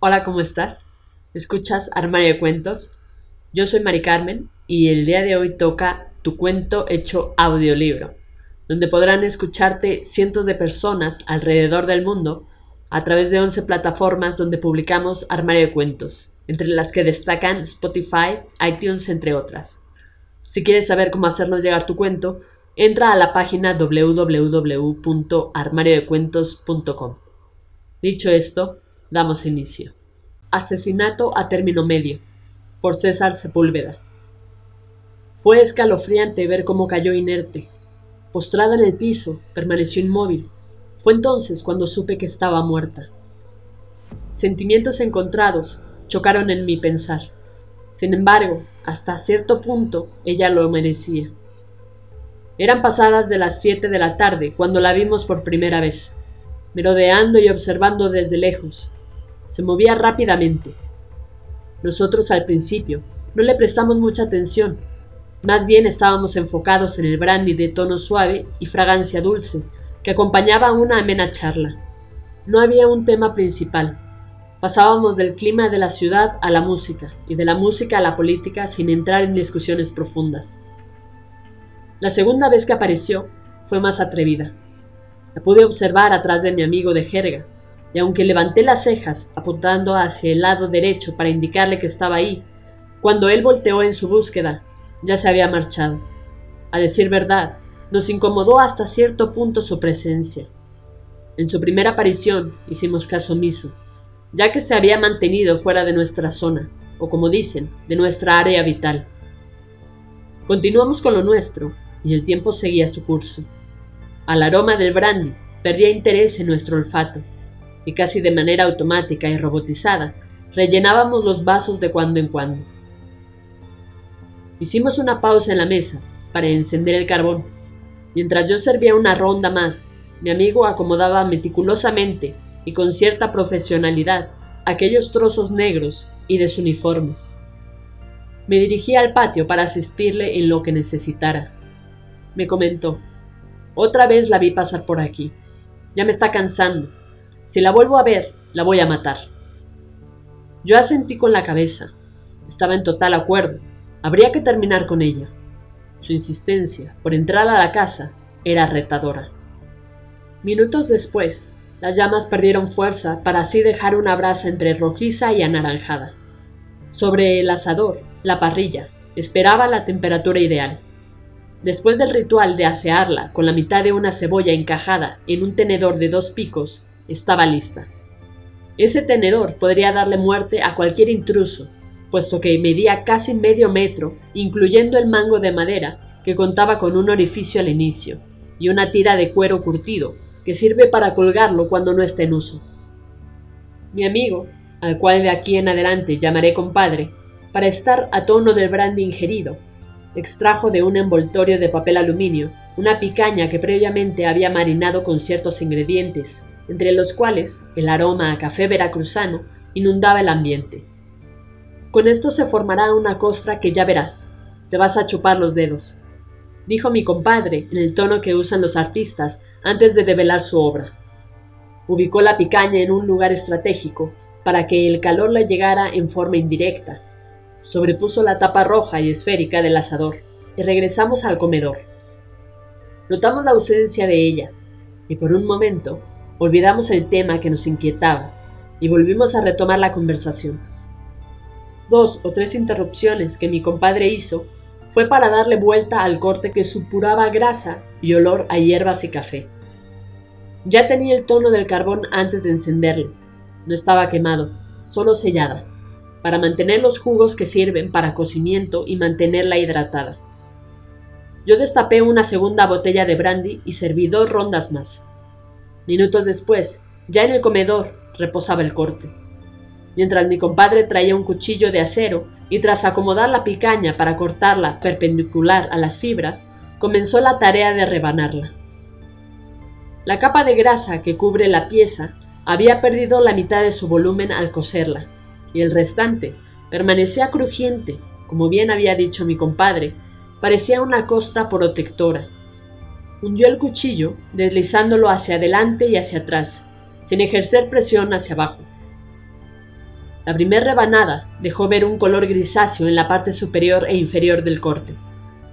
Hola, ¿cómo estás? ¿Escuchas Armario de Cuentos? Yo soy Mari Carmen y el día de hoy toca tu cuento hecho audiolibro, donde podrán escucharte cientos de personas alrededor del mundo a través de 11 plataformas donde publicamos Armario de Cuentos, entre las que destacan Spotify, iTunes, entre otras. Si quieres saber cómo hacernos llegar tu cuento, entra a la página www.armariodecuentos.com. Dicho esto, Damos inicio. Asesinato a término medio. Por César Sepúlveda. Fue escalofriante ver cómo cayó inerte. Postrada en el piso, permaneció inmóvil. Fue entonces cuando supe que estaba muerta. Sentimientos encontrados chocaron en mi pensar. Sin embargo, hasta cierto punto ella lo merecía. Eran pasadas de las siete de la tarde cuando la vimos por primera vez, merodeando y observando desde lejos, se movía rápidamente. Nosotros al principio no le prestamos mucha atención, más bien estábamos enfocados en el brandy de tono suave y fragancia dulce que acompañaba una amena charla. No había un tema principal. Pasábamos del clima de la ciudad a la música y de la música a la política sin entrar en discusiones profundas. La segunda vez que apareció fue más atrevida. La pude observar atrás de mi amigo de jerga, y aunque levanté las cejas apuntando hacia el lado derecho para indicarle que estaba ahí, cuando él volteó en su búsqueda, ya se había marchado. A decir verdad, nos incomodó hasta cierto punto su presencia. En su primera aparición hicimos caso omiso, ya que se había mantenido fuera de nuestra zona, o como dicen, de nuestra área vital. Continuamos con lo nuestro, y el tiempo seguía su curso. Al aroma del brandy perdía interés en nuestro olfato y casi de manera automática y robotizada, rellenábamos los vasos de cuando en cuando. Hicimos una pausa en la mesa para encender el carbón. Mientras yo servía una ronda más, mi amigo acomodaba meticulosamente y con cierta profesionalidad aquellos trozos negros y desuniformes. Me dirigí al patio para asistirle en lo que necesitara. Me comentó, otra vez la vi pasar por aquí. Ya me está cansando. Si la vuelvo a ver, la voy a matar. Yo asentí con la cabeza. Estaba en total acuerdo. Habría que terminar con ella. Su insistencia por entrar a la casa era retadora. Minutos después, las llamas perdieron fuerza para así dejar una brasa entre rojiza y anaranjada. Sobre el asador, la parrilla, esperaba la temperatura ideal. Después del ritual de asearla con la mitad de una cebolla encajada en un tenedor de dos picos, estaba lista. Ese tenedor podría darle muerte a cualquier intruso, puesto que medía casi medio metro, incluyendo el mango de madera, que contaba con un orificio al inicio, y una tira de cuero curtido, que sirve para colgarlo cuando no está en uso. Mi amigo, al cual de aquí en adelante llamaré compadre, para estar a tono del brandy ingerido, extrajo de un envoltorio de papel aluminio una picaña que previamente había marinado con ciertos ingredientes entre los cuales el aroma a café veracruzano inundaba el ambiente. Con esto se formará una costra que ya verás, te vas a chupar los dedos, dijo mi compadre en el tono que usan los artistas antes de develar su obra. Ubicó la picaña en un lugar estratégico para que el calor le llegara en forma indirecta. Sobrepuso la tapa roja y esférica del asador y regresamos al comedor. Notamos la ausencia de ella, y por un momento Olvidamos el tema que nos inquietaba y volvimos a retomar la conversación. Dos o tres interrupciones que mi compadre hizo fue para darle vuelta al corte que supuraba grasa y olor a hierbas y café. Ya tenía el tono del carbón antes de encenderlo. No estaba quemado, solo sellada, para mantener los jugos que sirven para cocimiento y mantenerla hidratada. Yo destapé una segunda botella de brandy y serví dos rondas más. Minutos después, ya en el comedor, reposaba el corte. Mientras mi compadre traía un cuchillo de acero y tras acomodar la picaña para cortarla perpendicular a las fibras, comenzó la tarea de rebanarla. La capa de grasa que cubre la pieza había perdido la mitad de su volumen al coserla, y el restante permanecía crujiente, como bien había dicho mi compadre, parecía una costra protectora hundió el cuchillo, deslizándolo hacia adelante y hacia atrás, sin ejercer presión hacia abajo. La primera rebanada dejó ver un color grisáceo en la parte superior e inferior del corte,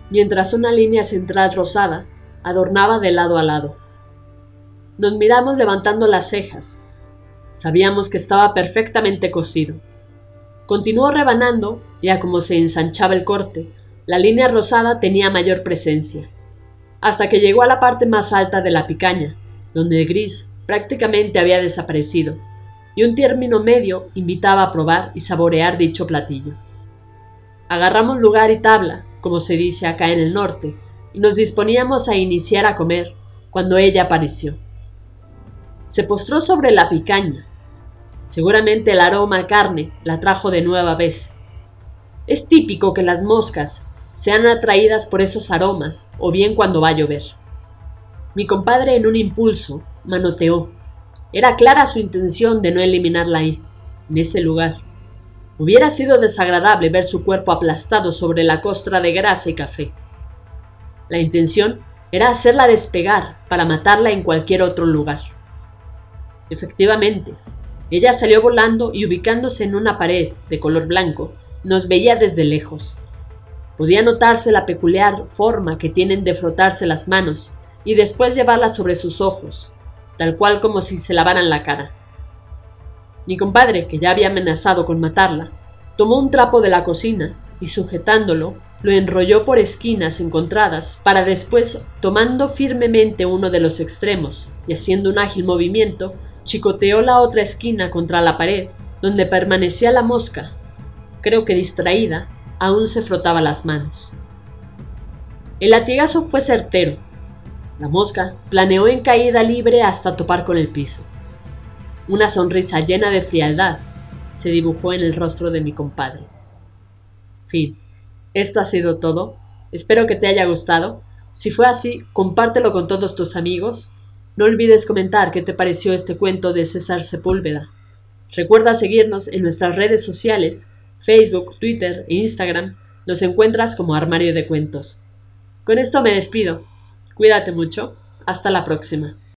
mientras una línea central rosada adornaba de lado a lado. Nos miramos levantando las cejas. Sabíamos que estaba perfectamente cosido. Continuó rebanando y a como se ensanchaba el corte, la línea rosada tenía mayor presencia, hasta que llegó a la parte más alta de la picaña, donde el gris prácticamente había desaparecido, y un término medio invitaba a probar y saborear dicho platillo. Agarramos lugar y tabla, como se dice acá en el norte, y nos disponíamos a iniciar a comer, cuando ella apareció. Se postró sobre la picaña. Seguramente el aroma a carne la trajo de nueva vez. Es típico que las moscas sean atraídas por esos aromas o bien cuando va a llover. Mi compadre en un impulso manoteó. Era clara su intención de no eliminarla ahí, en ese lugar. Hubiera sido desagradable ver su cuerpo aplastado sobre la costra de grasa y café. La intención era hacerla despegar para matarla en cualquier otro lugar. Efectivamente, ella salió volando y ubicándose en una pared de color blanco, nos veía desde lejos. Podía notarse la peculiar forma que tienen de frotarse las manos y después llevarlas sobre sus ojos, tal cual como si se lavaran la cara. Mi compadre, que ya había amenazado con matarla, tomó un trapo de la cocina y sujetándolo, lo enrolló por esquinas encontradas para después, tomando firmemente uno de los extremos y haciendo un ágil movimiento, Chicoteó la otra esquina contra la pared, donde permanecía la mosca. Creo que distraída, aún se frotaba las manos. El latigazo fue certero. La mosca planeó en caída libre hasta topar con el piso. Una sonrisa llena de frialdad se dibujó en el rostro de mi compadre. Fin. Esto ha sido todo. Espero que te haya gustado. Si fue así, compártelo con todos tus amigos no olvides comentar qué te pareció este cuento de César Sepúlveda. Recuerda seguirnos en nuestras redes sociales, Facebook, Twitter e Instagram. Nos encuentras como Armario de Cuentos. Con esto me despido. Cuídate mucho. Hasta la próxima.